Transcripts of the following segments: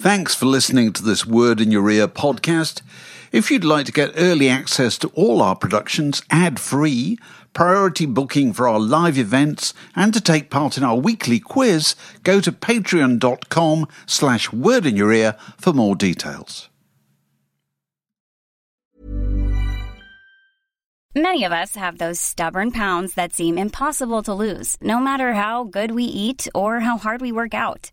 Thanks for listening to this Word in Your Ear podcast. If you'd like to get early access to all our productions ad free, priority booking for our live events, and to take part in our weekly quiz, go to patreon.com slash word in your ear for more details. Many of us have those stubborn pounds that seem impossible to lose, no matter how good we eat or how hard we work out.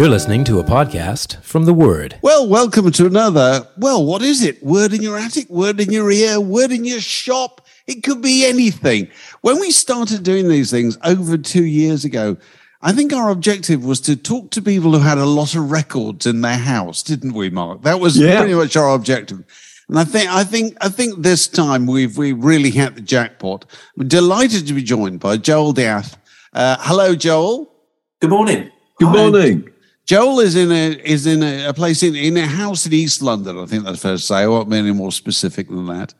You're listening to a podcast from The Word. Well, welcome to another, well, what is it? Word in your attic, word in your ear, word in your shop. It could be anything. When we started doing these things over two years ago, I think our objective was to talk to people who had a lot of records in their house, didn't we, Mark? That was Yeah. pretty much our objective. And I think, I think, I think this time we've we really hit the jackpot. I'm delighted to be joined by Joel De'Ath. Uh, hello, Joel. Good morning. Good morning. Joel is in a is in a, a place in, in a house in East London. I think that's fair to say. I won't be any more specific than that.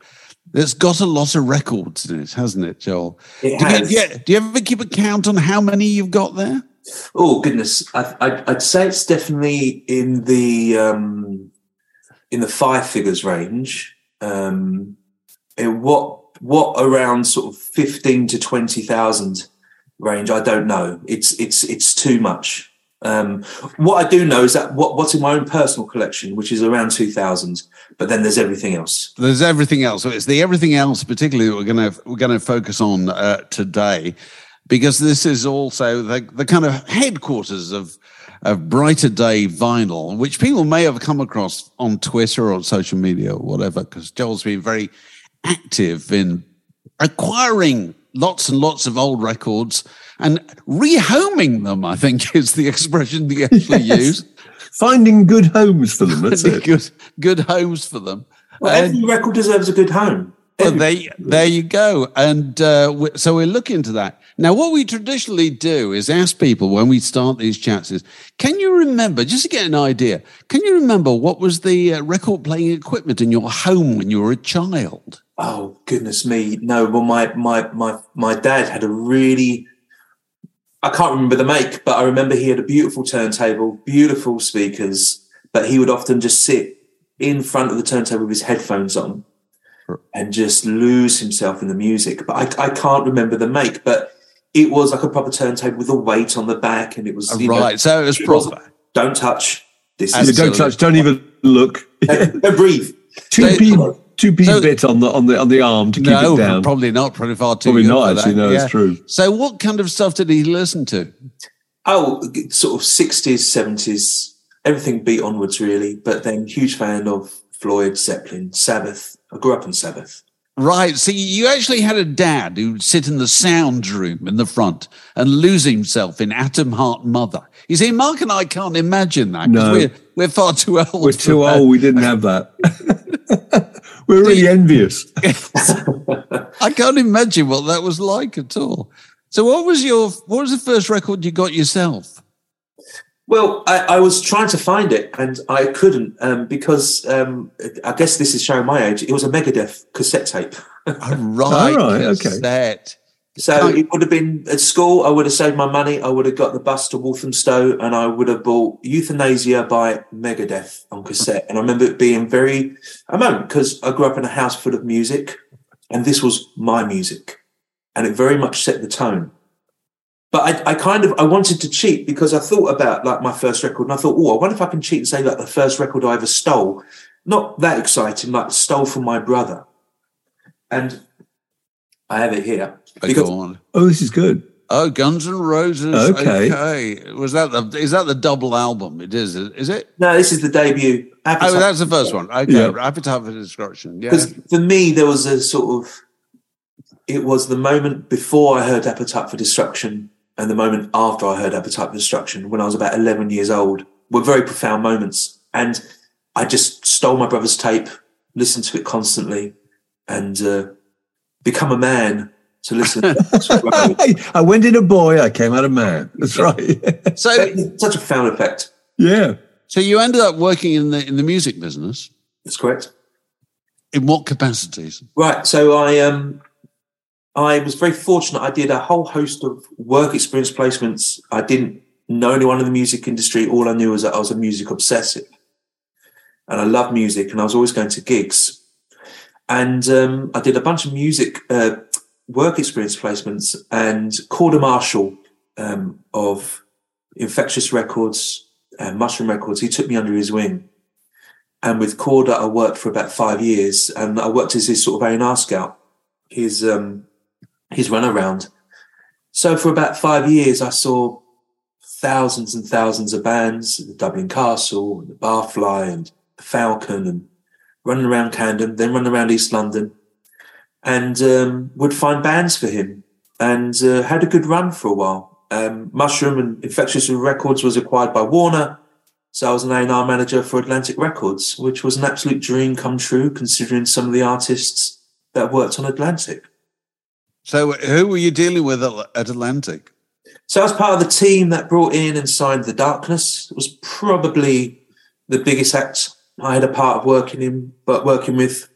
It's got a lot of records in it, hasn't it, Joel? It Do you, has. yeah, do you ever keep a count on how many you've got there? Oh goodness, I, I'd, I'd say it's definitely in the um, in the five figures range. Um, what what around sort of fifteen to twenty thousand range? I don't know. It's it's it's too much. Um, what I do know is that what, what's in my own personal collection, which is around two thousand, but then there's everything else. There's everything else. So it's the everything else, particularly that we're going to we're going to focus on uh, today, because this is also the the kind of headquarters of of brighter day vinyl, which people may have come across on Twitter or on social media or whatever. Because Joel's been very active in acquiring lots and lots of old records and rehoming them. I think is the expression they actually use. Finding good homes for them. That's it. good good homes for them. Well, And- every record deserves a good home. well, Every- there, there you go. And uh, we, so we're looking into that. Now, what we traditionally do is ask people when we start these chats is, can you remember, just to get an idea, can you remember what was the uh, record playing equipment in your home when you were a child? Oh goodness me! No, well, my my my my dad had a really. I can't remember the make, but I remember he had a beautiful turntable, beautiful speakers. But he would often just sit in front of the turntable with his headphones on, and just lose himself in the music. But I, I can't remember the make, but it was like a proper turntable with a weight on the back, and it was oh, know, right. so it was proper. don't touch. This is don't touch. Don't even look. don't, don't breathe. two They- p two p So- bit on the on the on the arm to keep No, it down. probably not. Probably far too Probably not, for actually, that. no, it's true. So, what kind of stuff did he listen to? Oh, sort of sixties, seventies, everything beat onwards really. But then huge fan of Floyd, Zeppelin, Sabbath. I grew up on Sabbath. Right. So you actually had a dad who'd sit in the sound room in the front and lose himself in Atom Heart Mother. You see, Mark and I can't imagine that because No. we're, we're far too old. We're too that. old. We didn't have that. We're really envious. I can't imagine what that was like at all. So what was your what was the first record you got yourself? Well, I, I was trying to find it and I couldn't um, because um, I guess this is showing my age. It was a Megadeth cassette tape. Oh, right. All right, okay. cassette. So Can't- it would have been at school. I would have saved my money. I would have got the bus to Walthamstow, and I would have bought Youthanasia by Megadeth on cassette. And I remember it being very a moment because I grew up in a house full of music, and this was my music, and it very much set the tone. But I, I kind of I wanted to cheat because I thought about like my first record and I thought, oh, I wonder if I can cheat and say like the first record I ever stole. Not that exciting, like stole from my brother. And I have it here. Because Go on. Oh, this is good. Oh, Guns and Roses. Okay. Okay. Was that the is that the double album? It is. Is it? no, this is the debut. Oh, that's the first one. Okay. Yeah. Appetite for Destruction. Yeah. Because for me, there was a sort of, it was the moment before I heard Appetite for Destruction and the moment after I heard Appetite for Destruction when I was about 11 years old were very profound moments. And I just stole my brother's tape, listened to it constantly, and uh, become a man to listen. to I went in a boy, I came out a man. That's right. So, Such a profound effect. yeah. so you ended up working in the in the music business. That's correct. In what capacities? Right. So I um I was very fortunate. I did a whole host of work experience placements. I didn't know anyone in the music industry. All I knew was that I was a music obsessive. And I love music and I was always going to gigs. And um, I did a bunch of music uh, work experience placements and Korda Marshall um, of Infectious Records and Mushroom Records, he took me under his wing. And with Korda, I worked for about five years, and I worked as his sort of A&R scout, his um, his runaround. So for about five years, I saw thousands and thousands of bands, the Dublin Castle, and the Barfly, and the Falcon, and running around Camden, then running around East London, and um, would find bands for him, and uh, had a good run for a while. Um, Mushroom and Infectious Records was acquired by Warner. So I was an A&R manager for Atlantic Records, which was an absolute dream come true, considering some of the artists that worked on Atlantic. So who were you dealing with at, at Atlantic? So I was part of the team that brought in and signed The Darkness. It was probably the biggest act I had a part of working in, but working with,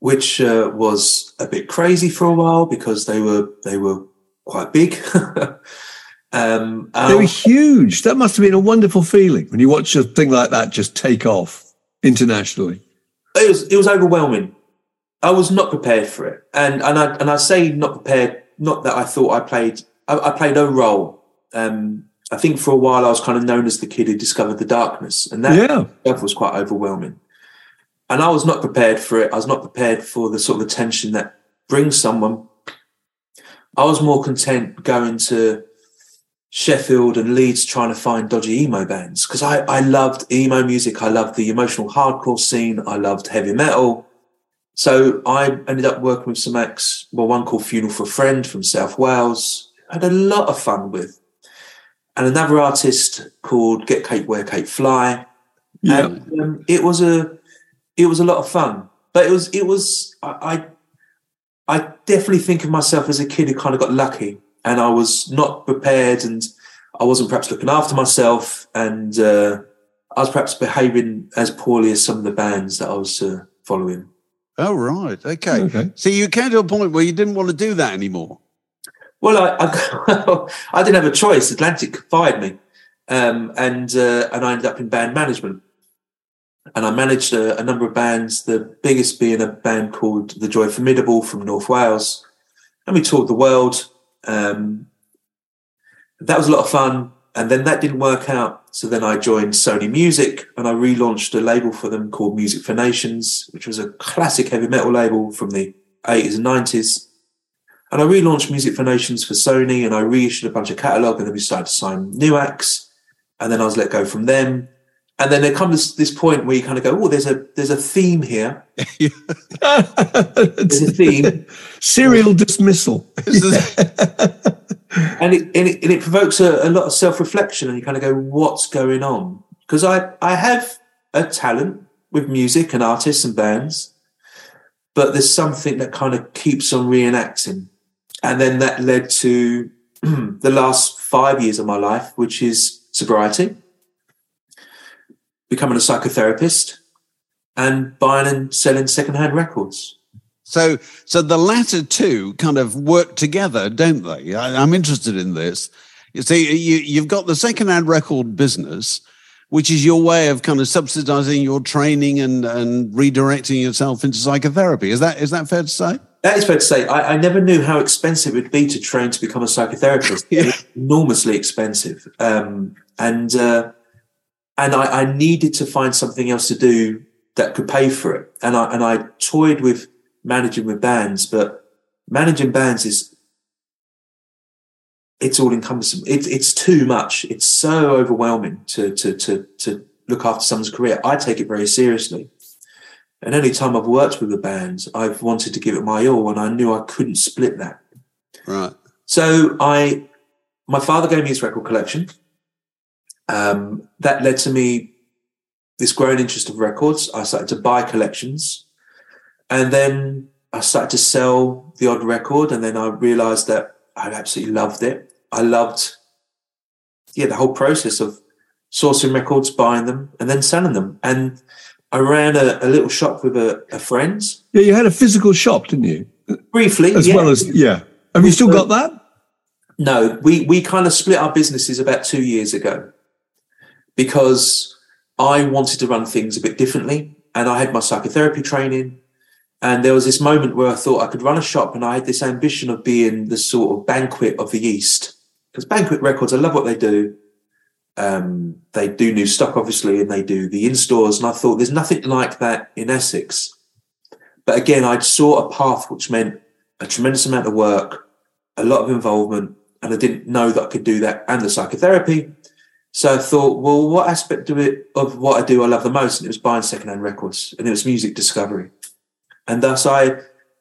which uh, was a bit crazy for a while because they were they were quite big. um, They were huge. That must have been a wonderful feeling when you watch a thing like that just take off internationally. it was it was overwhelming. I was not prepared for it, and and I and I say not prepared. Not that I thought I played. I, I played no role. Um, I think for a while I was kind of known as the kid who discovered the darkness, and that Yeah. was quite overwhelming. And I was not prepared for it. I was not prepared for the sort of attention that brings someone. I was more content going to Sheffield and Leeds trying to find dodgy emo bands because I, I loved emo music. I loved the emotional hardcore scene. I loved heavy metal. So I ended up working with some acts, well, one called Funeral for a Friend from South Wales. Had a lot of fun with. And another artist called Get Cape Wear Cape Fly. Yeah. And, um, it was a it was a lot of fun. But it was it was I, I I definitely think of myself as a kid who kind of got lucky and I was not prepared and I wasn't perhaps looking after myself and uh, I was perhaps behaving as poorly as some of the bands that I was uh, following. Oh, right. Okay. Okay. So you came to a point where you didn't want to do that anymore. Well, I I, I didn't have a choice. Atlantic fired me, um, and uh, and I ended up in band management. And I managed a, a number of bands. The biggest being a band called The Joy Formidable from North Wales, and we toured the world. Um, that was a lot of fun. And then that didn't work out. So then I joined Sony Music and I relaunched a label for them called Music for Nations, which was a classic heavy metal label from the 80s and 90s. And I relaunched Music for Nations for Sony and I reissued a bunch of catalogue and then we started to sign new acts. And then I was let go from them. And then there comes this point where you kind of go, oh, there's a there's a theme here. There's a theme. Serial dismissal. and it, and it and it provokes a, a lot of self reflection, and you kind of go, "What's going on?" Because I I have a talent with music and artists and bands, but there's something that kind of keeps on reenacting, and then that led to the last five years of my life, which is sobriety, becoming a psychotherapist, and buying and selling secondhand records. So, so the latter two kind of work together, don't they? I, I'm interested in this. You see, you, you've got the second-hand record business, which is your way of kind of subsidizing your training and, and redirecting yourself into psychotherapy. Is that is that fair to say? That is fair to say. I, I never knew how expensive it would be to train to become a psychotherapist. Yeah. It's enormously expensive, um, and uh, and I, I needed to find something else to do that could pay for it. And I and I toyed with managing with bands, but managing bands is it's all encompassing. It's it's too much. It's so overwhelming to to to to look after someone's career. I take it very seriously. And any time I've worked with a band, I've wanted to give it my all, and I knew I couldn't split that. Right. So I, my father gave me his record collection. Um, that led to me this growing interest of records. I started to buy collections, and then I started to sell the odd record. And then I realised that I absolutely loved it. I loved, yeah, the whole process of sourcing records, buying them, and then selling them. And I ran a, a little shop with a, a friend Yeah, you had a physical shop, didn't you? briefly, As yeah. well as yeah. Have you still got that? No, we we kind of split our businesses about two years ago because I wanted to run things a bit differently, and I had my psychotherapy training, and there was this moment where I thought I could run a shop, and I had this ambition of being the sort of banquet of the East because Banquet Records, I love what they do. Um, they do new stock, obviously, and they do the in stores, and I thought there's nothing like that in Essex. But again, I saw a path which meant a tremendous amount of work, a lot of involvement, and I didn't know that I could do that and the psychotherapy. So I thought, well, what aspect of it of what I do I love the most? And it was buying secondhand records, and it was music discovery. And thus I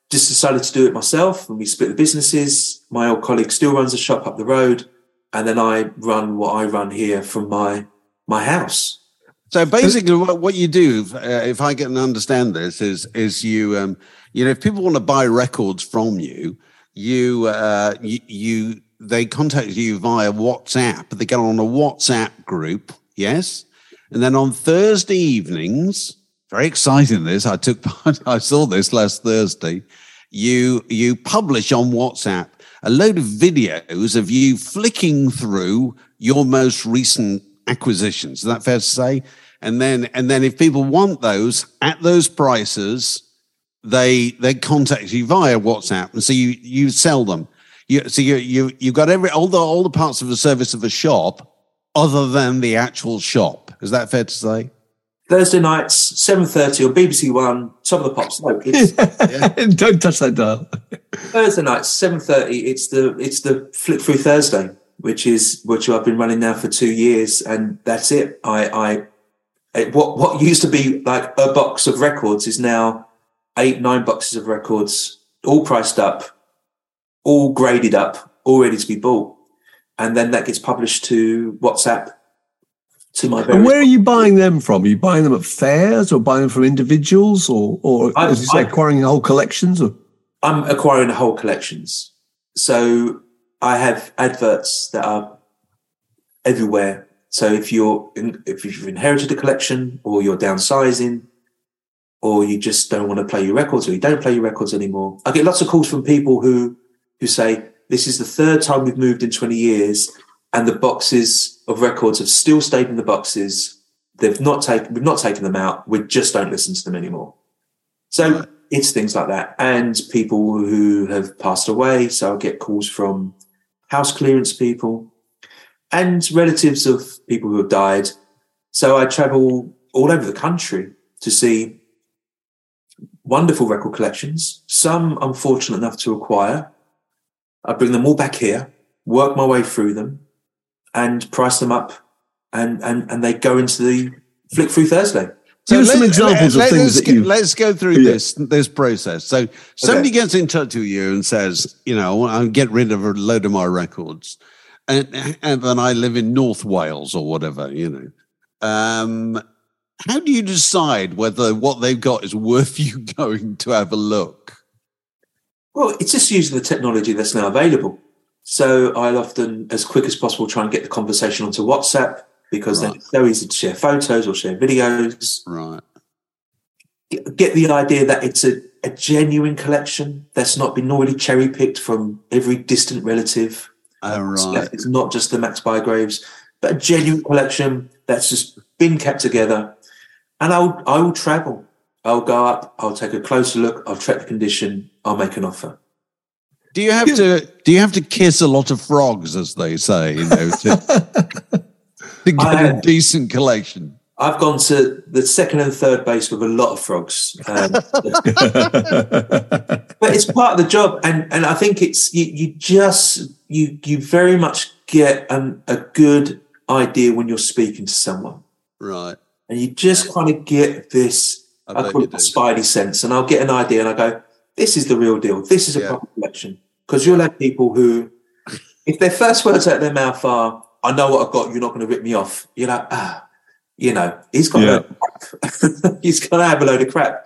just decided to do it myself, and we split the businesses. My old colleague still runs a shop up the road, and then I run what I run here from my my house. So basically, what, you do, uh, if I can understand this, is is you um, you know if people want to buy records from you, you uh, you, you they contact you via WhatsApp. They get on a WhatsApp group, yes, and then on Thursday evenings, very exciting. This I took part. I saw this last Thursday. You you publish on WhatsApp a load of videos of you flicking through your most recent acquisitions. Is that fair to say? And then and then if people want those at those prices, they they contact you via WhatsApp, and so you you sell them. You so you you you got every all the all the parts of the service of a shop, other than the actual shop. Is that fair to say? Thursday nights, seven thirty on BBC One, Top of the Pops. No, it's Don't touch that dial. Thursday nights, seven thirty. It's the it's the flip Through Thursday, which is which I've been running now for two years, and that's it. I I it- what what used to be like a box of records is now eight nine boxes of records, all priced up, all graded up, all ready to be bought, and then that gets published to WhatsApp to my. And where are you buying them from? Are you buying them at fairs or buying them from individuals or, or I- as you say, I- acquiring whole collections? Or I'm acquiring whole collections. So I have adverts that are everywhere. So if you're in, if you've inherited a collection or you're downsizing or you just don't want to play your records or you don't play your records anymore, I get lots of calls from people who who say this is the third time we've moved in 20 years and the boxes of records have still stayed in the boxes. They've not taken we've not taken them out. We just don't listen to them anymore. So it's things like that. And people who have passed away. So I get calls from house clearance people and relatives of people who have died. So I travel all over the country to see wonderful record collections, some I'm fortunate enough to acquire. I bring them all back here, work my way through them, and price them up, and and and they go into the flick through Thursday. Give us some let- examples of let- things let's that go, you- Let's go through Yeah. this this process. So somebody gets in touch with you and says, you know, I want to get rid of a load of my records, and and then I live in North Wales or whatever, you know. Um, how do you decide whether what they've got is worth you going to have a look? Well, it's just using the technology that's now available. So I'll often, as quick as possible, try and get the conversation onto WhatsApp because then it's so easy to share photos or share videos. Right. Get the idea that it's a, a genuine collection that's not been already cherry picked from every distant relative. Oh, right. It's not just the Max Bygraves, but a genuine collection that's just been kept together. And I will, I will travel. I'll go up, I'll take a closer look, I'll check the condition, I'll make an offer. Do you have to do you have to kiss a lot of frogs, as they say, you know, to, to get I- a decent collection? I've gone to the second and third base with a lot of frogs. Um, but it's part of the job and and i think it's you, you just you you very much get an, a good idea when you're speaking to someone Right. and you just kind of get this I i call it the spidey sense and i'll get an idea and i go this is the real deal this is a Yeah. proper collection because you'll have people who if their first words out of their mouth are i know what i've got you're not going to rip me off you're like ah you know he's got a Yeah. load of crap. he's going to have a load of crap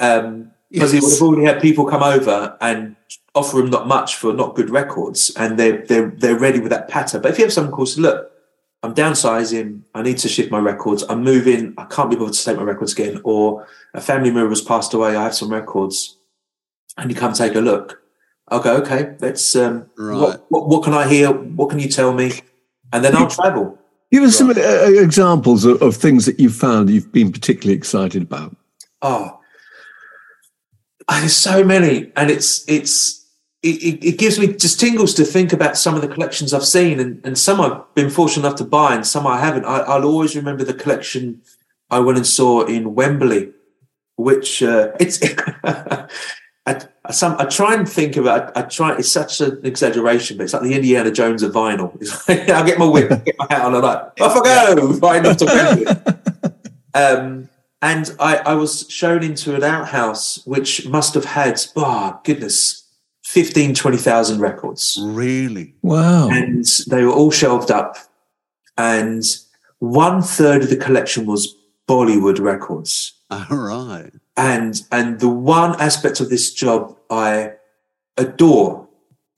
um, because he would have already had people come over and offer him not much for not good records, and they're they're they're ready with that patter. But if you have someone who says, "Look, I'm downsizing. I need to shift my records. I'm moving. I can't be bothered to take my records again," or a family member has passed away. I have some records, and you come take a look. I'll go, okay, let's. Um, Right. what, what what can I hear? What can you tell me? And then I'll travel. Give us some uh, examples of, of things that you've found you've been particularly excited about. Oh, there's so many, and it's it's it, it, gives me just tingles to think about some of the collections I've seen, and, and some I've been fortunate enough to buy, and some I haven't. I, I'll always remember the collection I went and saw in Wembley, which uh, it's. I, I, some, I try and think about. I, I try. It's such an exaggeration, but it's like the Indiana Jones of vinyl. It's like, I get my whip, get my hat on, and I'm like, off I go, right off to Wembley. Um, and I, I was shown into an outhouse which must have had, oh, goodness, 15, 20,000 records. Really? Wow. And they were all shelved up. And one third of the collection was Bollywood records. All right. And, and the one aspect of this job I adore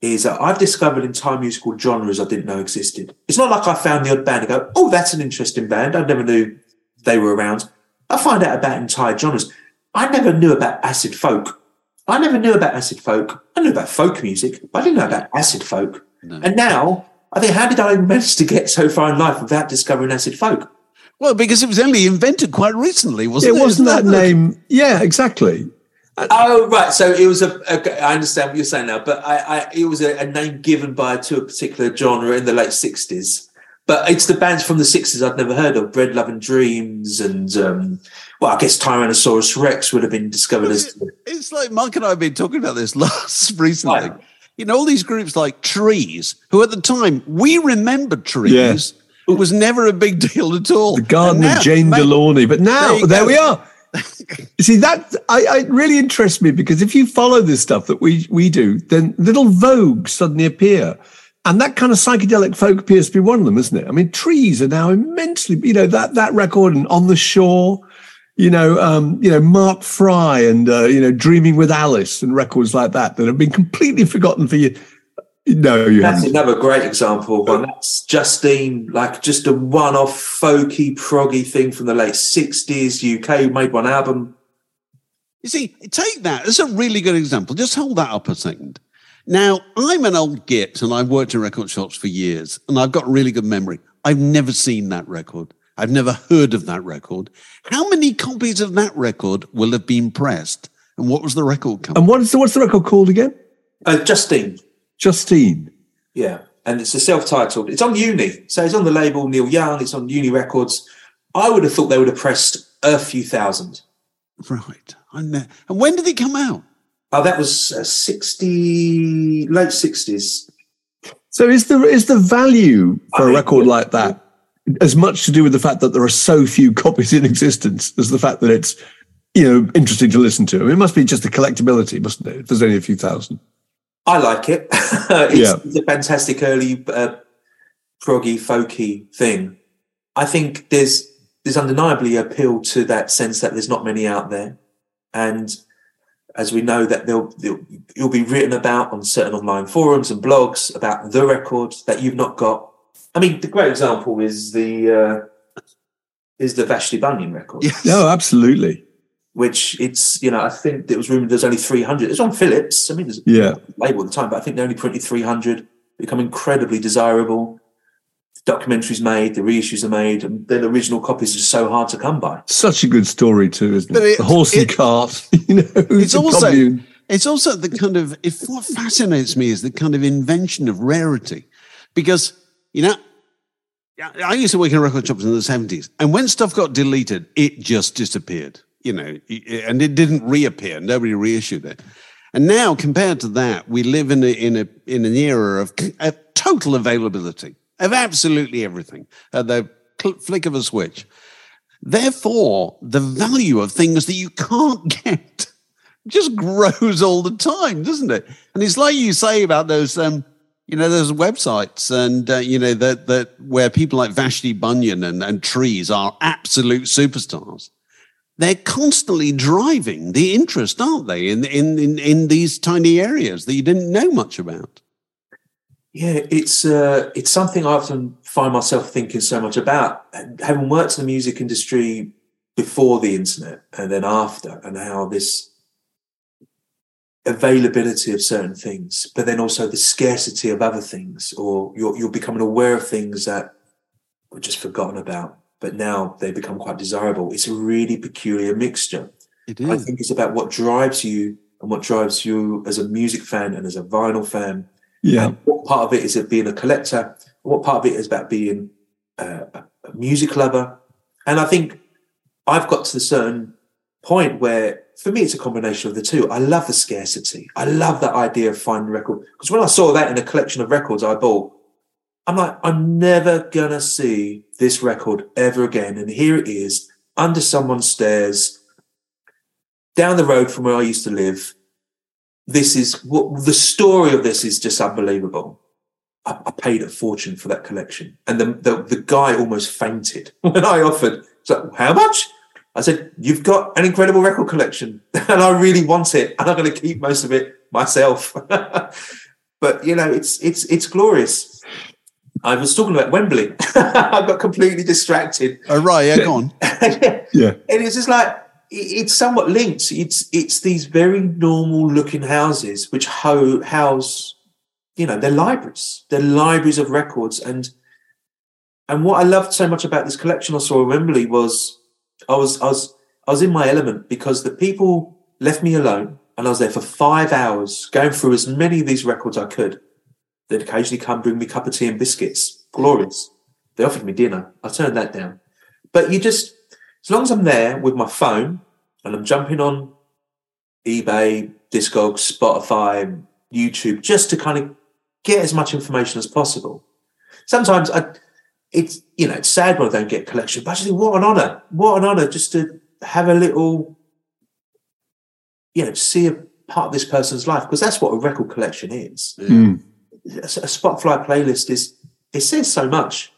is that I've discovered entire musical genres I didn't know existed. It's not like I found the odd band and go, oh, that's an interesting band. I never knew they were around. I find out about entire genres. I never knew about acid folk. I never knew about acid folk. I knew about folk music, but I didn't know about acid folk. No. And now I think, how did I manage to get so far in life without discovering acid folk? Well, because it was only invented quite recently, wasn't it? It wasn't that Isn't name. Yeah, exactly. Oh, right. So it was a. a I understand what you're saying now, but I, I it was a, a name given by to a particular genre in the late '60s. But it's the bands from the '60s I'd never heard of: Bread, Love, and Dreams, and um, well, I guess Tyrannosaurus Rex would have been discovered as. It's like Mark and I have been talking about this last recently. Right. You know, all these groups like Trees, who at the time we remembered Trees. Yes. It was never a big deal at all. The Garden now, of Jane mate, Delawney. But now, There there, we are. See that I, I really interests me because if you follow this stuff that we we do, then little vogues suddenly appear, and that kind of psychedelic folk appears to be one of them, isn't it? I mean, trees are now immensely, you know, that that record and on the shore, you know, um, you know, Mark Fry and uh, you know, Dreaming with Alice and records like that that have been completely forgotten for you. No, you That's haven't. another great example one. That's Justine, like just a one-off folky, proggy thing from the late '60s. UK who made one album. You see, take that as a really good example. Just hold that up a second. Now, I'm an old git and I've worked in record shops for years and I've got really good memory. I've never seen that record. I've never heard of that record. How many copies of that record will have been pressed? And what was the record company? And what is the, what's the record called again? Uh, Justine, Justine. Yeah, and it's a self-titled. It's on Uni, so it's on the label Neil Young. It's on Uni Records. I would have thought they would have pressed a few thousand. Right. And when did it come out? Oh, that was uh, sixty, late sixties. So is the is the value for I a mean, record yeah. like that as much to do with the fact that there are so few copies in existence as the fact that it's you know interesting to listen to? I mean, it must be just the collectability, mustn't it? If there's only a few thousand. I like it. it's, Yeah. it's a fantastic early uh, proggy, folky thing. I think there's there's undeniably appeal to that sense that there's not many out there, and as we know that they'll, they'll you'll be written about on certain online forums and blogs about the record that you've not got. I mean, the great example is the uh, is the Vashti Bunyan record Yes. No, absolutely. Which it's you know I think it was rumored there's only 300. It's on Philips. I mean, there's Yeah. a label at the time, but I think they only printed 300. Become incredibly desirable. documentaries made, the reissues are made, and then original copies are so hard to come by. Such a good story too, isn't it? it- the horse and it- cart. You know, It's also commune. it's also the kind of if what fascinates me is the kind of invention of rarity, because you know. I I used to work in record shops in the seventies, and when stuff got deleted, it just disappeared. You know, and it didn't reappear. Nobody reissued it. And now, compared to that, we live in a in a in an era of, of total availability of absolutely everything at the flick of a switch. Therefore, the value of things that you can't get just grows all the time, doesn't it? And it's like you say about those, um, you know, those websites and uh, you know that that where people like Vashti Bunyan and, and trees are absolute superstars. They're constantly driving the interest, aren't they? In in in, in these tiny areas that you didn't know much about. Yeah, it's uh, it's something I often find myself thinking so much about. Having worked in the music industry before the internet and then after, and how this availability of certain things, but then also the scarcity of other things, or you're you're becoming aware of things that were just forgotten about, but now they become quite desirable. It's a really peculiar mixture. It I think it's about what drives you and what drives you as a music fan and as a vinyl fan. Yeah. And what part of it is it being a collector? What part of it is about being uh, a music lover? And I think I've got to a certain point where, for me, it's a combination of the two. I love the scarcity. I love that idea of finding a record because when I saw that in a collection of records I bought, I'm like, I'm never gonna see this record ever again. And here it is, under someone's stairs, down the road from where I used to live. This is what the story of this is just unbelievable. I, I paid a fortune for that collection, and the, the the guy almost fainted when I offered. So how much? I said, "You've got an incredible record collection, and I really want it, and I'm going to keep most of it myself." but you know, it's it's it's glorious. I was talking about Wembley. I got completely distracted. Oh, right, yeah, go on. Yeah. And it's just like it's somewhat linked. It's it's these very normal looking houses which ho- house, you know, they're libraries. They're libraries of records. And and what I loved so much about this collection I saw in Wembley was I was I was I was in my element because the people left me alone and I was there for five hours going through as many of these records I could. They'd occasionally come bring me a cup of tea and biscuits. Glorious. They offered me dinner. I turned that down. But you just as long as I'm there with my phone and I'm jumping on eBay, Discogs, Spotify, YouTube, just to kind of get as much information as possible. Sometimes I, it's you know it's sad when I don't get collection, but think what an honor, what an honor just to have a little, you know, see a part of this person's life because that's what a record collection is Mm. A Spotify playlist is it says so much,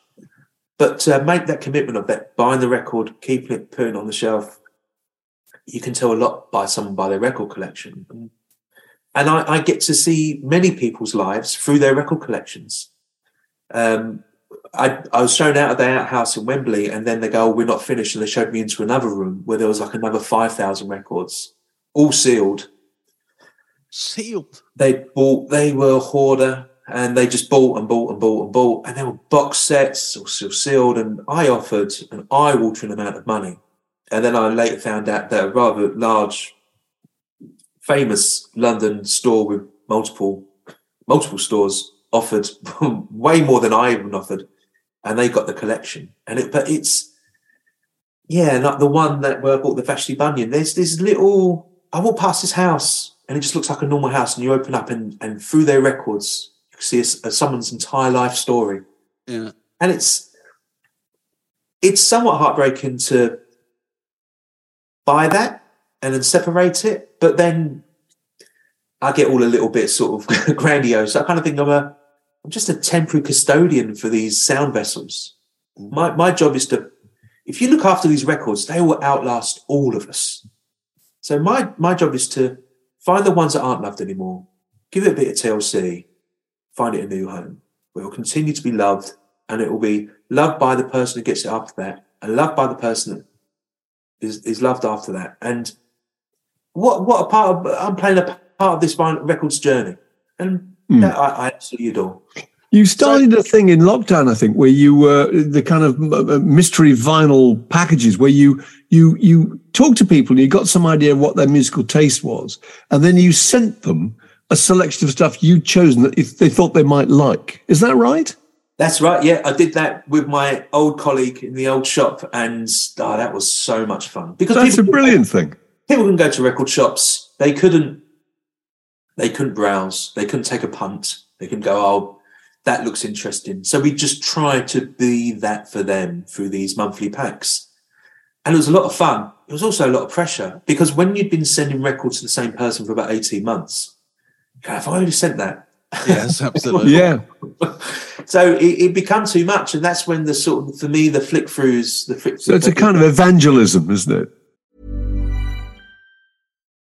but to make that commitment of that buying the record, keeping it, putting it on the shelf, you can tell a lot by someone by their record collection. And, and I, I get to see many people's lives through their record collections. Um, I, I was shown out of the outhouse in Wembley, and then they go, oh, "We're not finished," and they showed me into another room where there was like another five thousand records, all sealed Sealed. they bought they were hoarder and they just bought and bought and bought and bought and they were box sets or still sealed and I offered an eye-watering amount of money and then I later found out that a rather large famous London store with multiple multiple stores offered way more than I even offered and they got the collection and it but it's yeah like the one that where I bought the Vashti Bunyan there's this little I walk past this house and it just looks like a normal house. And you open up, and, and through their records, see a someone's entire life story. Yeah. And it's it's somewhat heartbreaking to buy that and then separate it. But then I get all a little bit sort of grandiose. I kind of think I'm a I'm just a temporary custodian for these sound vessels. Mm. My my job is to if you look after these records, they will outlast all of us. So my my job is to find the ones that aren't loved anymore, give it a bit of TLC, find it a new home where it will continue to be loved and it will be loved by the person who gets it after that and loved by the person that is, is loved after that. And what what a part of I'm playing a part of this vinyl records journey. And Mm. that I, I absolutely adore. You started so, a thing in lockdown, I think, where you were the kind of mystery vinyl packages where you you you talked to people and you got some idea of what their musical taste was, and then you sent them a selection of stuff you'd chosen that if they thought they might like. Is that right? That's right. Yeah, I did that with my old colleague in the old shop, and oh, that was so much fun. Because that's a brilliant thing. People can go to record shops. They couldn't. They couldn't browse. They couldn't take a punt. They couldn't go. Oh, that looks interesting. So we just try to be that for them through these monthly packs. And it was a lot of fun. It was also a lot of pressure because when you'd been sending records to the same person for about 18 months, if I only sent that. Yes, absolutely. yeah. so it, it became too much. And that's when the sort of, for me, the flick throughs, the flick So it's a kind of evangelism, isn't it?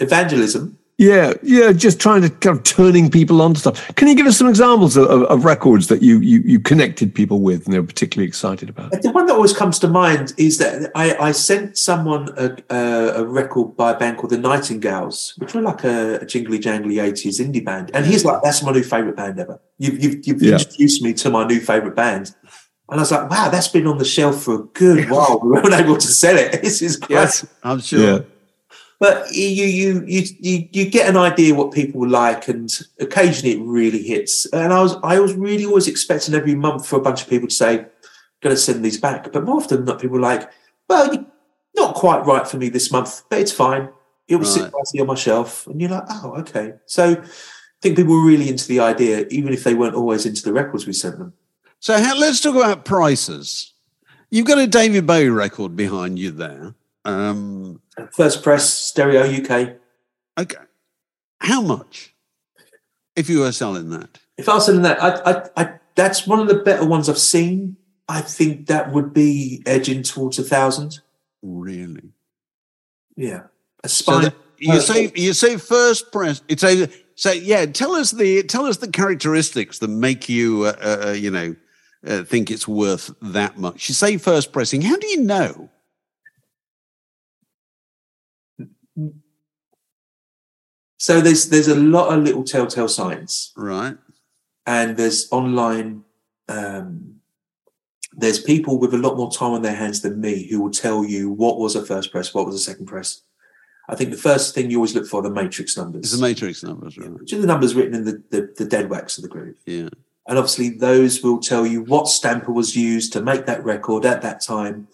evangelism. Yeah, yeah, just trying to kind of turning people on to stuff. Can you give us some examples of, of, of records that you, you you connected people with and they were particularly excited about? The one that always comes to mind is that I, I sent someone a, a, a, record by a band called the Nightingales, which were like a, a jingly jangly 80s indie band. And he's like, that's my new favourite band ever. You've, you've, you've yeah. introduced me to my new favourite band. And I was like, wow, that's been on the shelf for a good while. We weren't able to sell it. This is great. Yes, I'm sure. Yeah but you you you you you get an idea what people like, and occasionally it really hits. And I was I was really always expecting every month for a bunch of people to say, "Going to send these back," but more often than not, people are like, "Well, not quite right for me this month, but it's fine. It will right. sit nicely on my shelf," and you're like, "Oh, okay." So I think people were really into the idea, even if they weren't always into the records we sent them. So how, let's talk about prices. You've got a David Bowie record behind you there. Um, First press stereo UK. Okay. How much? If you were selling that? If I was selling that, I, I, I, that's one of the better ones I've seen. I think that would be edging towards a thousand. Really? Yeah. A spine. So you say you say first press. It's a so yeah. Tell us the tell us the characteristics that make you uh, uh, uh you know uh, think it's worth that much. You say first pressing. How do you know? So there's there's a lot of little telltale signs, right? And there's online. Um, there's people with a lot more time on their hands than me who will tell you what was a first press, what was a second press. I think the first thing you always look for are the matrix numbers. It's the matrix numbers, right? Which are the numbers written in the, the, the dead wax of the groove. Yeah. And obviously, those will tell you what stamper was used to make that record at that time.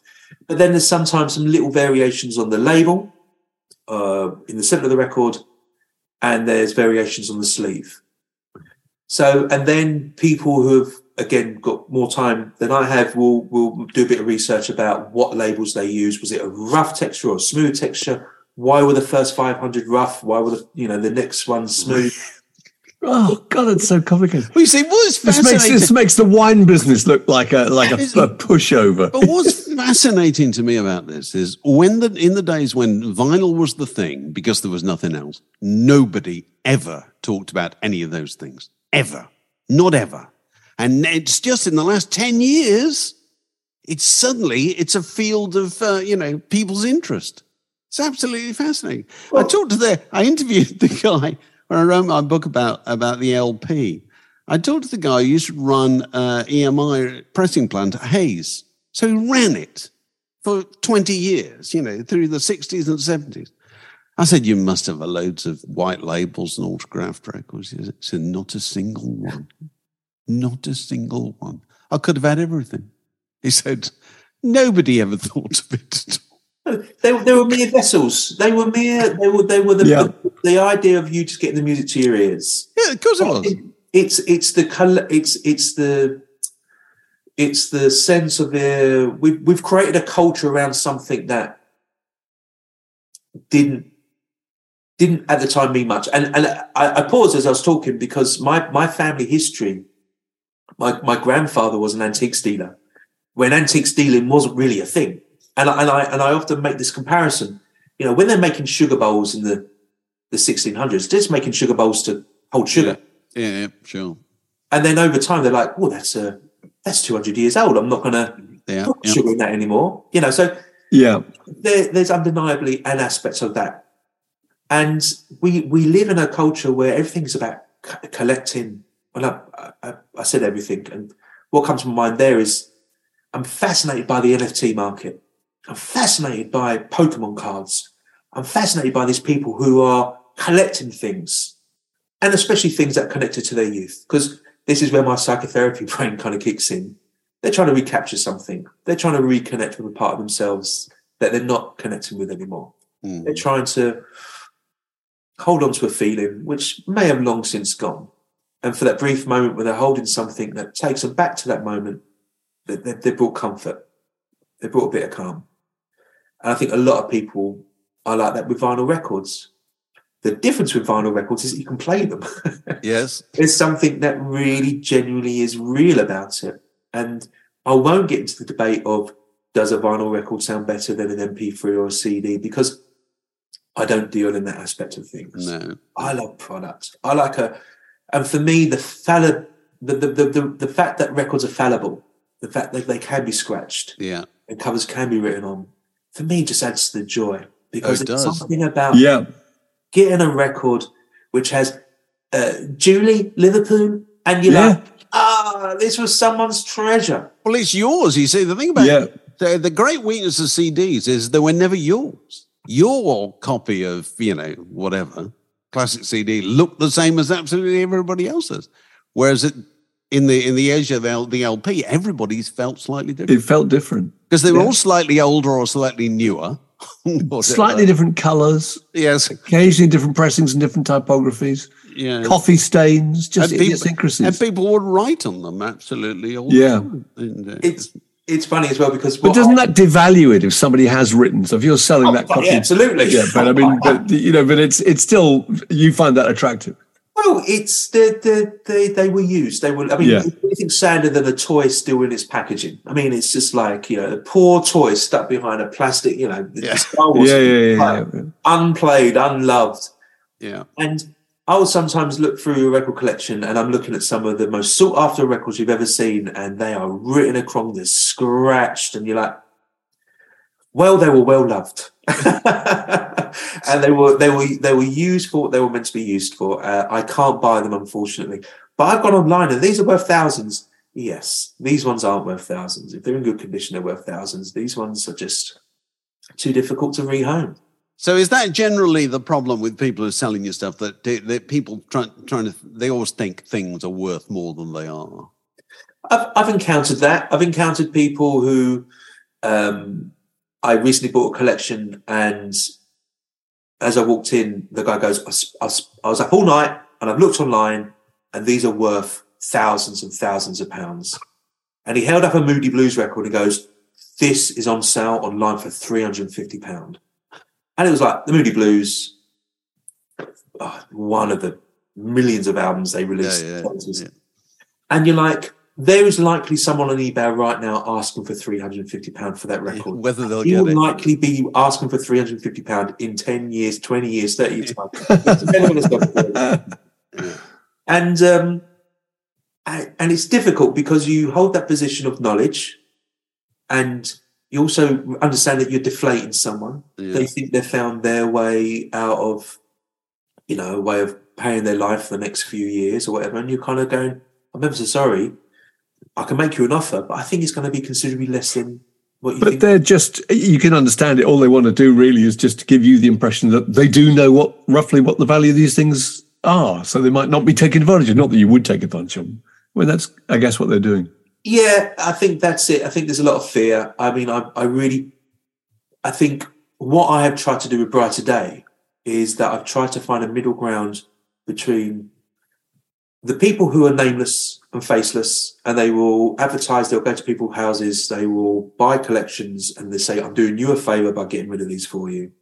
But then there's sometimes some little variations on the label, uh, in the center of the record, and there's variations on the sleeve. So, and then people who have again got more time than I have will will do a bit of research about what labels they use. Was it a rough texture or a smooth texture? Why were the first 500 rough? Why were the you know the next ones smooth? Oh God, it's so complicated. Well, you see, what's this makes this makes the wine business look like a like a, a pushover. But what's fascinating to me about this is when the in the days when vinyl was the thing, because there was nothing else, nobody ever talked about any of those things ever, not ever. And it's just in the last ten years, it's suddenly it's a field of uh, you know people's interest. It's absolutely fascinating. Well, I talked to the, I interviewed the guy when I wrote my book about about the LP, I talked to the guy who used to run uh, EMI pressing plant at Hayes. So he ran it for 20 years, you know, through the 60s and 70s. I said, You must have loads of white labels and autographed records. He said, Not a single one. Not a single one. I could have had everything. He said, Nobody ever thought of it at all. They, they were mere vessels. They were mere. They were. They were the, yeah. The, idea of you just getting the music to your ears. Yeah, of course it was. It, it's it's the color. It's it's the it's the sense of the we've we've created a culture around something that didn't didn't at the time mean much. And and I, I paused as I was talking because my my family history, my my grandfather was an antiques dealer when antique dealing wasn't really a thing. And I, and I and I often make this comparison. You know, when they're making sugar bowls in the the 1600s, just making sugar bowls to hold sugar. Yeah, yeah, sure. And then over time, they're like, "Oh, that's a that's 200 years old. I'm not going to Yeah, put yeah. sugar in that anymore." You know, so Yeah. there, there's undeniably an aspect of that. And we we live in a culture where everything's about c- collecting. Well, I, I, I said everything, and what comes to my mind there is I'm fascinated by the NFT market. I'm fascinated by Pokemon cards. I'm fascinated by these people who are collecting things, and especially things that connected to their youth. Because this is where my psychotherapy brain kind of kicks in. They're trying to recapture something. They're trying to reconnect with a part of themselves that they're not connecting with anymore. Mm. They're trying to hold on to a feeling which may have long since gone. And for that brief moment where they're holding something that takes them back to that moment, they, they, they brought comfort. They brought a bit of calm. And I think a lot of people are like that with vinyl records. The difference with vinyl records is that you can play them. Yes. There's something that really genuinely is real about it. And I won't get into the debate of does a vinyl record sound better than an MP3 or a CD because I don't deal in that aspect of things. No. I love products. I like a, and for me, the falli- the, the, the, the, the fact that records are fallible, the fact that they can be scratched Yeah. and covers can be written on, for me, just adds to the joy because Oh, it it's does. something about Yeah. Getting a record which has uh, Julie Liverpool, and you're Yeah. like, ah, this was someone's treasure. Well, it's yours. You see, the thing about Yeah. the, the great weakness of CDs is they were never yours. Your copy of, you know, whatever classic CD looked the same as absolutely everybody else's. Whereas it, in the in the age of the, the LP, everybody's felt slightly different It felt different. because they were yeah. all slightly older or slightly newer. Whatever. Slightly different colours, Yes. occasionally different pressings and different typographies, Yeah. coffee stains, just And people- idiosyncrasies. And people would write on them absolutely all the Yeah. time. Uh, It's it's funny as well because but doesn't I- that devalue it if somebody has written? So if you're selling Oh, that but copy, yeah, absolutely. yeah. But I mean, but you know, but it's it's still you find that attractive. Well, it's the, the, they they were used. They were. I mean, Yeah. anything sadder than a toy still in its packaging. I mean, it's just like you know, a poor toy stuck behind a plastic. You know, Yeah. Star Wars, Yeah, yeah, yeah, like, yeah. unplayed, unloved. yeah. And I will sometimes look through a record collection and I'm looking at some of the most sought after records you've ever seen, and they are written across, they're scratched, and you're like, well, they were well loved. and they were they were they were used for what they were meant to be used for. Uh, I can't buy them unfortunately. But I've gone online and these are worth thousands. Yes, these ones aren't worth thousands. If they're in good condition, they're worth thousands. These ones are just too difficult to rehome. So is that generally the problem with people who are selling you stuff that, that people try, trying to they always think things are worth more than they are? I've, I've encountered that. I've encountered people who um, I recently bought a collection, and as I walked in, the guy goes, "I was up all night and I've looked online, and these are worth thousands and thousands of pounds. And he held up a Moody Blues record and goes, This is on sale online for £350. And it was like the Moody Blues, oh, one of the millions of albums they released. Yeah, yeah, in the 70s. yeah. And you're like, there is likely someone on eBay right now asking for three hundred and fifty pound for that record. Whether they'll He will it. likely be asking for three hundred and fifty pound in ten years, twenty years, thirty years time. It's depending on his stuff. and um, and it's difficult because you hold that position of knowledge, and you also understand that you're deflating someone. Yeah. They think they've found their way out of, you know, a way of paying their life for the next few years or whatever, and you're kind of going, "I'm ever so sorry, I can make you an offer, but I think it's going to be considerably less than what you But think." they're just you can understand it. All they want to do really is just to give you the impression that they do know what roughly what the value of these things are. So they might not be taking advantage of. Not that you would take advantage of them. Well, that's I guess what they're doing. Yeah, I think that's it. I think there's a lot of fear. I mean, I, I really, I think what I have tried to do with Brighter Day is that I've tried to find a middle ground between the people who are nameless and faceless, and they will advertise, they'll go to people's houses, they will buy collections, and they say, I'm doing you a favor by getting rid of these for you.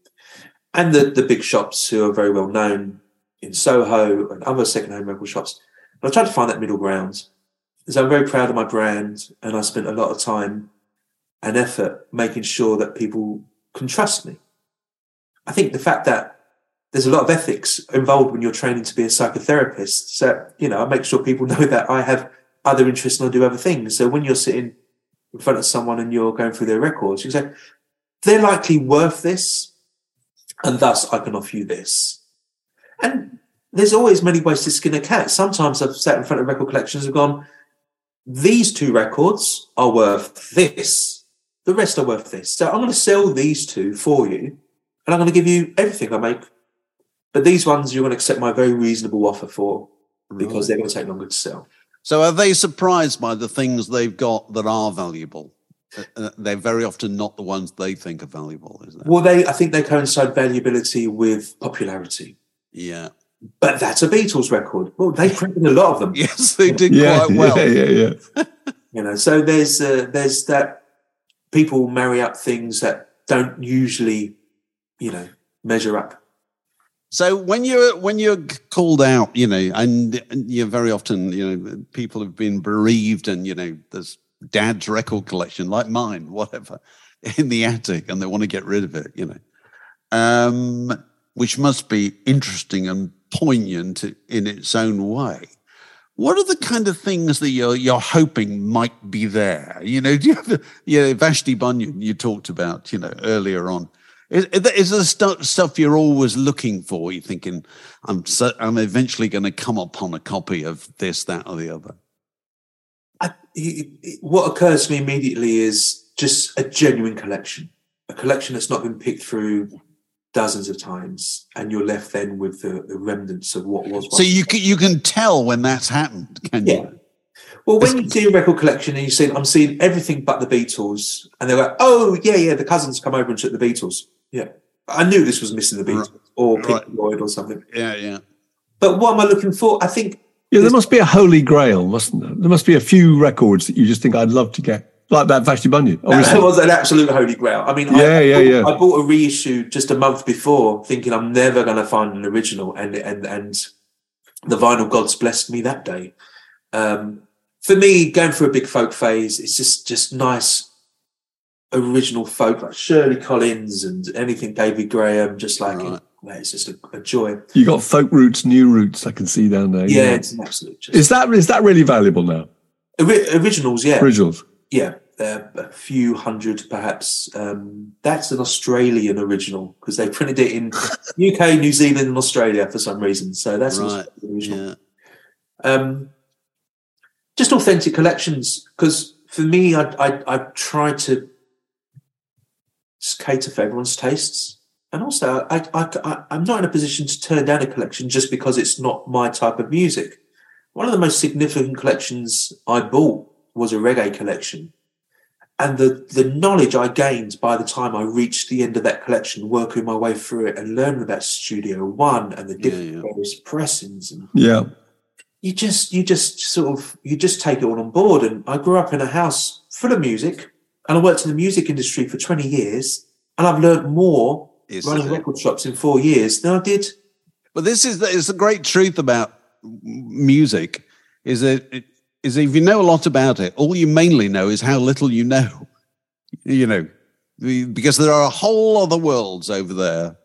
and the, the big shops who are very well known in Soho and other secondhand record shops. And I tried to find that middle ground because I'm very proud of my brand and I spent a lot of time and effort making sure that people can trust me. I think the fact that there's a lot of ethics involved when you're training to be a psychotherapist. So, you know, I make sure people know that I have other interests and I do other things. So when you're sitting in front of someone and you're going through their records, you say, they're likely worth this, and thus I can offer you this. And there's always many ways to skin a cat. Sometimes I've sat in front of record collections and gone, these two records are worth this. The rest are worth this. So I'm going to sell these two for you, and I'm going to give you everything I make. But these ones you're going to accept my very reasonable offer for because Right. they're going to take longer to sell. So are they surprised by the things they've got that are valuable? Uh, uh, they're very often not the ones they think are valuable, is that? Well, they I think they coincide valuability with popularity. Yeah. But that's a Beatles record. Well, they printed a lot of them. Yes, they did Yeah, quite well. yeah, yeah, yeah. You know, so there's uh, there's that people marry up things that don't usually, you know, measure up. So when you're when you're called out, you know, and you're very often, you know, people have been bereaved, and you know, there's dad's record collection, like mine, whatever, in the attic, and they want to get rid of it, you know, um, which must be interesting and poignant in its own way. What are the kind of things that you're you're hoping might be there? You know, do you have, you know, Vashti Bunyan you talked about, you know, earlier on. Is, is there- is there stu- stuff you're always looking for? You're thinking, I'm so, I'm eventually going to come upon a copy of this, that, or the other. I, it, it- what occurs to me immediately is just a genuine collection, a collection that's not been picked through dozens of times, and you're left then with the, the remnants of what was. So you can, you can tell when that's happened, can Yeah. you? Well, when you see a record collection and you see, I'm seeing everything but the Beatles, and they're like, oh, yeah, yeah, the cousins come over and took the Beatles. Yeah. I knew this was missing the Beatles or Pink Right. Floyd or something. Yeah, yeah. But what am I looking for? I think Yeah, there must be a holy grail, mustn't there? There must be a few records that you just think I'd love to get, like that Vashti Bunyan. that Obviously. was an absolute holy grail. I mean, Yeah, I, yeah, I, bought, yeah. I bought a reissue just a month before, thinking I'm never going to find an original, and and and the vinyl gods blessed me that day. Um, for me, going through a big folk phase, it's just just nice original folk like Shirley Collins and anything David Graham, just like Right. man, it's just a, a joy. You got folk roots, new roots. I can see down there. Yeah, it's an absolute. Just, Is that is that really valuable now? Ori- originals? Yeah, Originals. yeah, uh, a few hundred perhaps. Um, that's an Australian original because they printed it in UK, New Zealand, and Australia for some reason. So that's Right. Australian original. Yeah. Um, just authentic collections because for me, I, I I try to just cater for everyone's tastes. And also, I, I, I, I'm not in a position to turn down a collection just because it's not my type of music. One of the most significant collections I bought was a reggae collection. And the, the knowledge I gained by the time I reached the end of that collection, working my way through it and learning about Studio One and the Yeah, different yeah. various pressings and Yeah. you just you just sort of you just take it all on board and i grew up in a house full of music and i worked in the music industry for 20 years and i've learned more running it? record shops in four years than i did But this is the, is the great truth about music is that it, is if you know a lot about it, all you mainly know is how little you know. You know, because there are a whole other worlds over there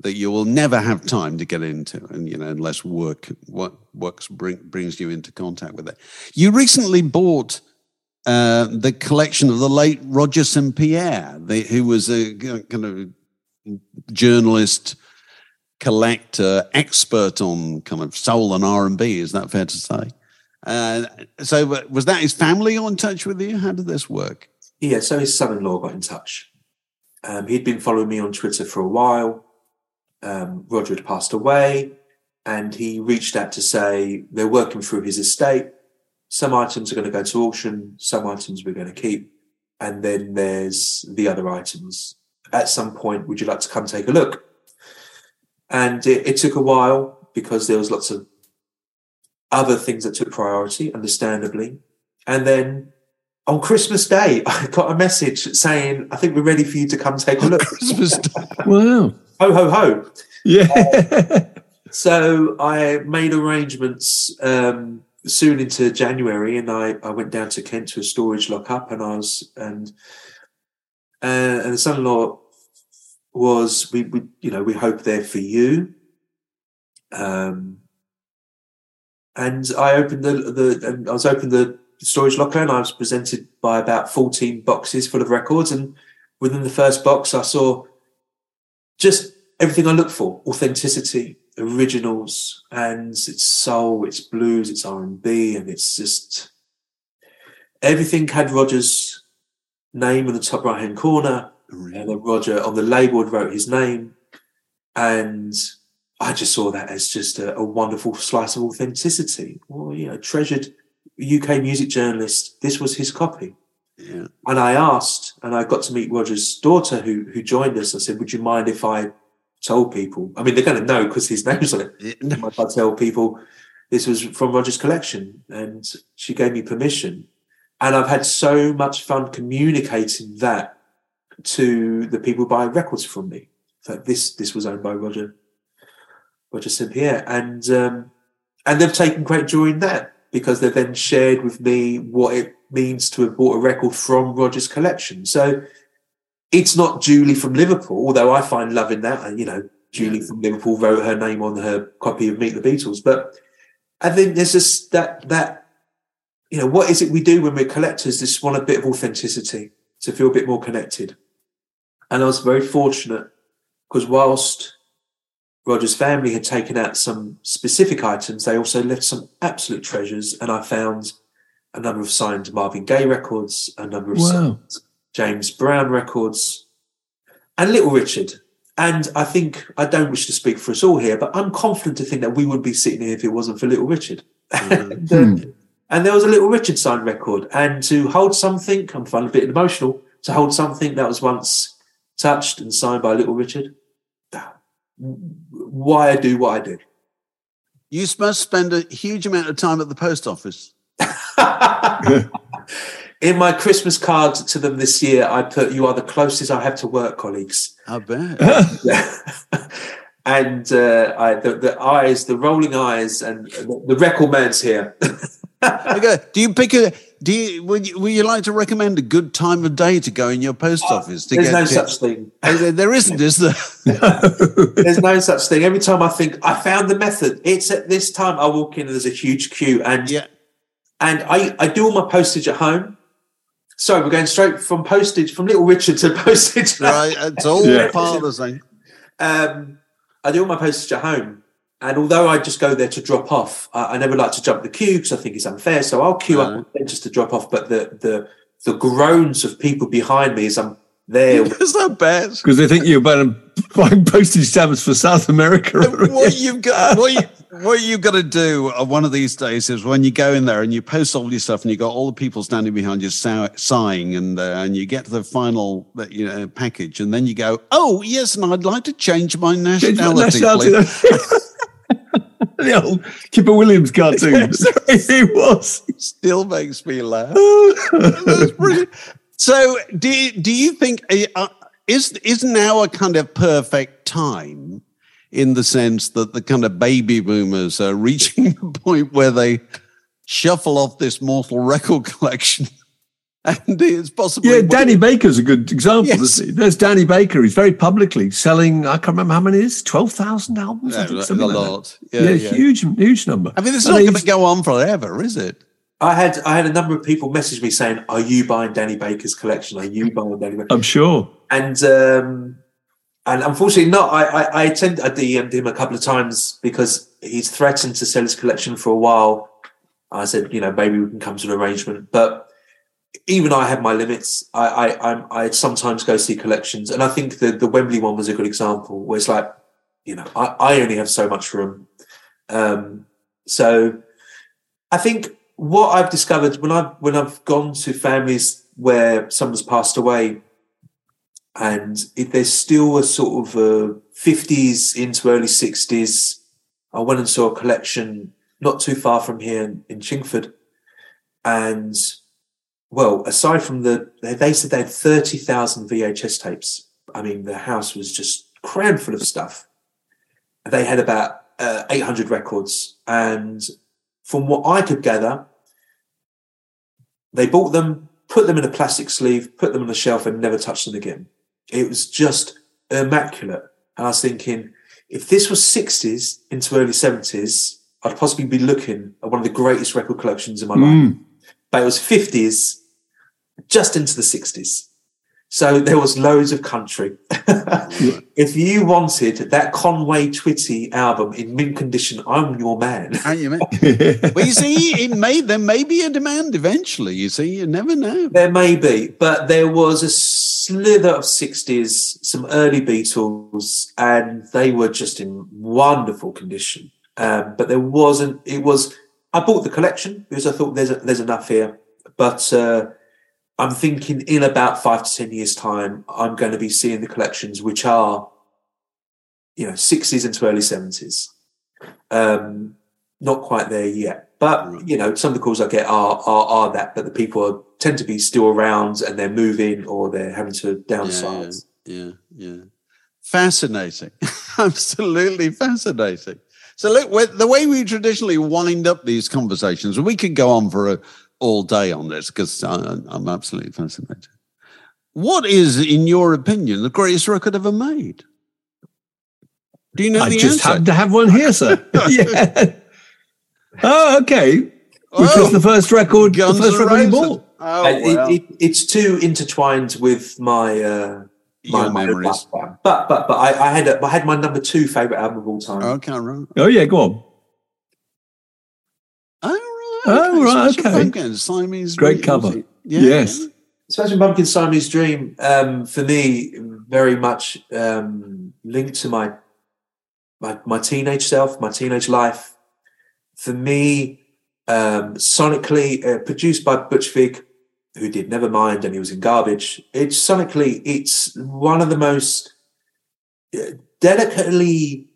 that you will never have time to get into, and you know, unless work what works bring, brings you into contact with it. You recently bought. Uh, the collection of the late Roger St. Pierre, who was a kind of journalist, collector, expert on kind of soul and R and B. Is that fair to say? Uh, so, was that his family on touch with you? How did this work? yeah so his son-in-law got in touch um, he'd been following me on twitter for a while um, roger had passed away and he reached out to say they're working through his estate some items are going to go to auction some items we're going to keep and then there's the other items at some point would you like to come take a look and it, it took a while because there was lots of other things that took priority understandably and then on christmas day i got a message saying i think we're ready for you to come take a look Christmas. Day. Wow. Ho ho ho! Yeah. So I made arrangements um, soon into January, and I, I went down to Kent to a storage lockup, and I was and uh, and the son-in-law was we, we you know we hope there for you. Um, and I opened the the I was opened the storage locker, and I was presented by about fourteen boxes full of records, and within the first box, I saw just everything I look for: authenticity, originals, and it's soul, it's blues, it's R and B, and it's just everything had Roger's name in the top right hand corner, and then Roger on the label had wrote his name, and I just saw that as just a, a wonderful slice of authenticity. Well, you know, treasured UK music journalist. This was his copy. Yeah. And I asked, and I got to meet Roger's daughter who who joined us. I said, "Would you mind if I told people? I mean, they're going to know because his name's on it. Yeah. I tell people this was from Roger's collection, and she gave me permission. And I've had so much fun communicating that to the people buying records from me. That this this was owned by Roger Roger St Pierre, and um, and they've taken great joy in that because they've then shared with me what it means to have bought a record from Roger's collection. So it's not Julie from Liverpool, although I find love in that. And, you know, Julie from Liverpool wrote her name on her copy of Meet the Beatles. But I think there's just that, that, you know, what is it we do when we're collectors? Just want a bit of authenticity to feel a bit more connected. And I was very fortunate because whilst Roger's family had taken out some specific items, they also left some absolute treasures. And I found a number of signed Marvin Gaye records, a number of Wow. signed James Brown records, and Little Richard. And I think I don't wish to speak for us all here, but I'm confident to think that we wouldn't be sitting here if it wasn't for Little Richard. and, uh, and there was a Little Richard signed record, and to hold something, I'm finding a bit emotional. To hold something that was once touched and signed by Little Richard, why I do what I do. You must spend a huge amount of time at the post office. In my Christmas card to them this year, I put, "You are the closest I have to work colleagues." I bet. and uh, I, the, the eyes, the rolling eyes, and the, the record man's here. okay. Do you pick a? Do you would you, would you like to recommend a good time of day to go in your post office to There's get? no to- such thing. There- there isn't, is there? There's no such thing. Every time I think I found the method, it's at this time I walk in and there's a huge queue, and yeah. and I, I do all my postage at home. Sorry, we're going straight from postage from Little Richard to postage. Right. It's all Yeah. part of the thing. um, I do all my postage at home. And although I just go there to drop off, I, I never like to jump the queue because I think it's unfair. So I'll queue Uh-huh. up just to drop off. But the the the groans of people behind me as I'm there. Is that bad? Because they think you're buying, buying postage stamps for South America. what you've got, what, you, what you've got to do uh, one of these days is when you go in there and you post all your stuff and you got all the people standing behind you sighing and uh, and you get to the final uh, you know package and then you go, oh yes, and I'd like to change my Change my nationality. nationality. please." the old Kipper Williams cartoon. he was. Still makes me laugh. So, do you, do you think uh, is is now a kind of perfect time in the sense that the kind of baby boomers are reaching the point where they shuffle off this mortal record collection, and it's possible. Yeah, Danny Baker's a good example. Yes. There's Danny Baker. He's very publicly selling, I can't remember how many it is, 12,000 albums? I Yeah, think, a something like that. lot. Yeah, Yeah, yeah. huge, huge number. I mean, this is And not going to go on forever, is it? I had I had a number of people message me saying, "Are you buying Danny Baker's collection? Are you buying Danny Baker?" I'm sure. and um, and unfortunately not. I I, I attend I DM'd him a couple of times because he's threatened to sell his collection for a while. I said, you know, maybe we can come to an arrangement, but even I have my limits. I I I'm, I sometimes go see collections, and I think the the Wembley one was a good example where it's like, you know, I, I only have so much room. Um, so I think what I've discovered when I've when I've gone to families where someone's passed away, and if there's still a sort of uh, 50s into early 60s, I went and saw a collection not too far from here in, in Chingford, and well, aside from the they, they said they had 30,000 VHS tapes. I mean, the house was just crammed full of stuff. They had about uh, 800 records. And from what I could gather, they bought them, put them in a plastic sleeve, put them on the shelf, and never touched them again. It was just immaculate. And I was thinking, if this was 60s into early 70s, I'd possibly be looking at one of the greatest record collections in my hmm. life. But it was 50s, just into the 60s. So there was loads of country. if you wanted that Conway Twitty album in mint condition, I'm your man. Aren't you, man? well, you see, it may there may be a demand eventually. You see, you never know. There may be, but there was a slither of 60s, some early Beatles, and they were just in wonderful condition. Um, but there wasn't, it was, I bought the collection because I thought there's, there's enough here. But uh, I'm thinking in about five to 10 years' time, I'm going to be seeing the collections which are, you know, 60s into early 70s. Um, not quite there yet. But, you know, some of the calls I get are, are, are that, but the people are, tend to be still around and they're moving or they're having to downsize. Yeah, yeah. yeah. Fascinating. Absolutely fascinating. So look, the way we traditionally wind up these conversations, we could go on for a, all day on this because I'm absolutely fascinated. What is, in your opinion, the greatest record ever made? Do you know I the just answer? happened to have one here, sir. yeah. Oh, okay. Which Oh, was the first record, Guns the first record you bought? Oh, Uh, it- well. it, it's too intertwined with my uh, my, Your my memories. But but but I, I had a, I had my number two favorite album of all time. okay, right. Oh, yeah, go on. Oh, right. Oh, right, Smashing okay. Pumpkins, Siamese Great Dream, cover. Yeah, Yes. yeah. Smashing Pumpkins' Siamese Dream um, for me very much um, linked to my, my my teenage self, my teenage life. For me, um, sonically uh, produced by Butch Vig, who did Nevermind, and he was in Garbage. It's sonically, it's one of the most uh, delicately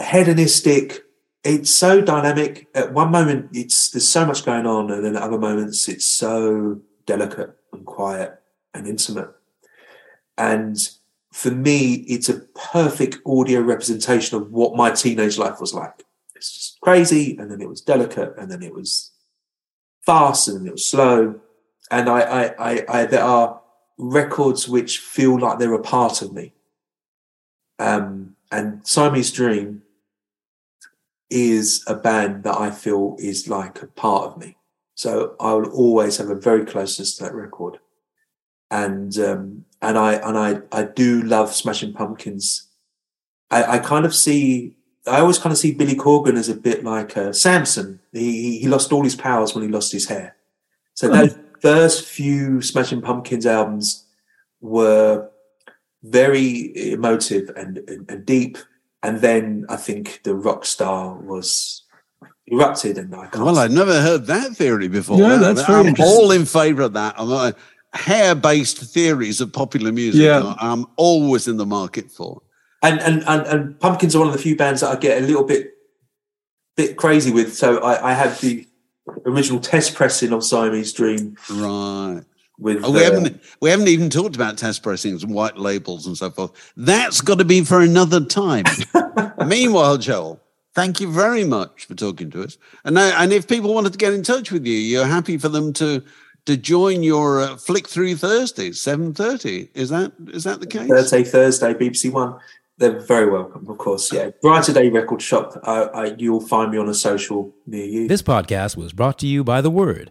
hedonistic. It's so dynamic. At one moment, it's there's so much going on, and then at other moments, it's so delicate and quiet and intimate. And for me, it's a perfect audio representation of what my teenage life was like. It's just crazy, and then it was delicate, and then it was fast, and then it was slow. And I, I, I, I there are records which feel like they're a part of me. Um, and Siamese Dream is a band that I feel is like a part of me. So I will always have a very closeness to that record. And um, and I and I I do love Smashing Pumpkins. I, I kind of see I always kind of see Billy Corgan as a bit like uh, Samson. He he lost all his powers when he lost his hair. So those first few Smashing Pumpkins albums were very emotive and, and, and deep. And then I think the rock star was erupted, and I can't. Well, I'd never heard that theory before. Yeah, That- that's very I'm interesting. all in favour of that. I'm uh, hair-based theories of popular music. Yeah. I'm always in the market for. and, and and and Pumpkins are one of the few bands that I get a little bit bit crazy with. So I, I have the original test pressing of Siamese Dream Right. With. Oh, we uh, haven't we haven't even talked about test pressings and white labels and so forth. That's got to be for another time. Meanwhile, Joel, thank you very much for talking to us. And now, and if people wanted to get in touch with you, you're happy for them to to join your uh, flick through Thursdays, seven thirty. Is that is that the case? Thursday, Thursday, BBC One. They're very welcome, of course. Yeah, Brighter Day Record Shop. I, I, you'll find me on a social near you. This podcast was brought to you by The Word.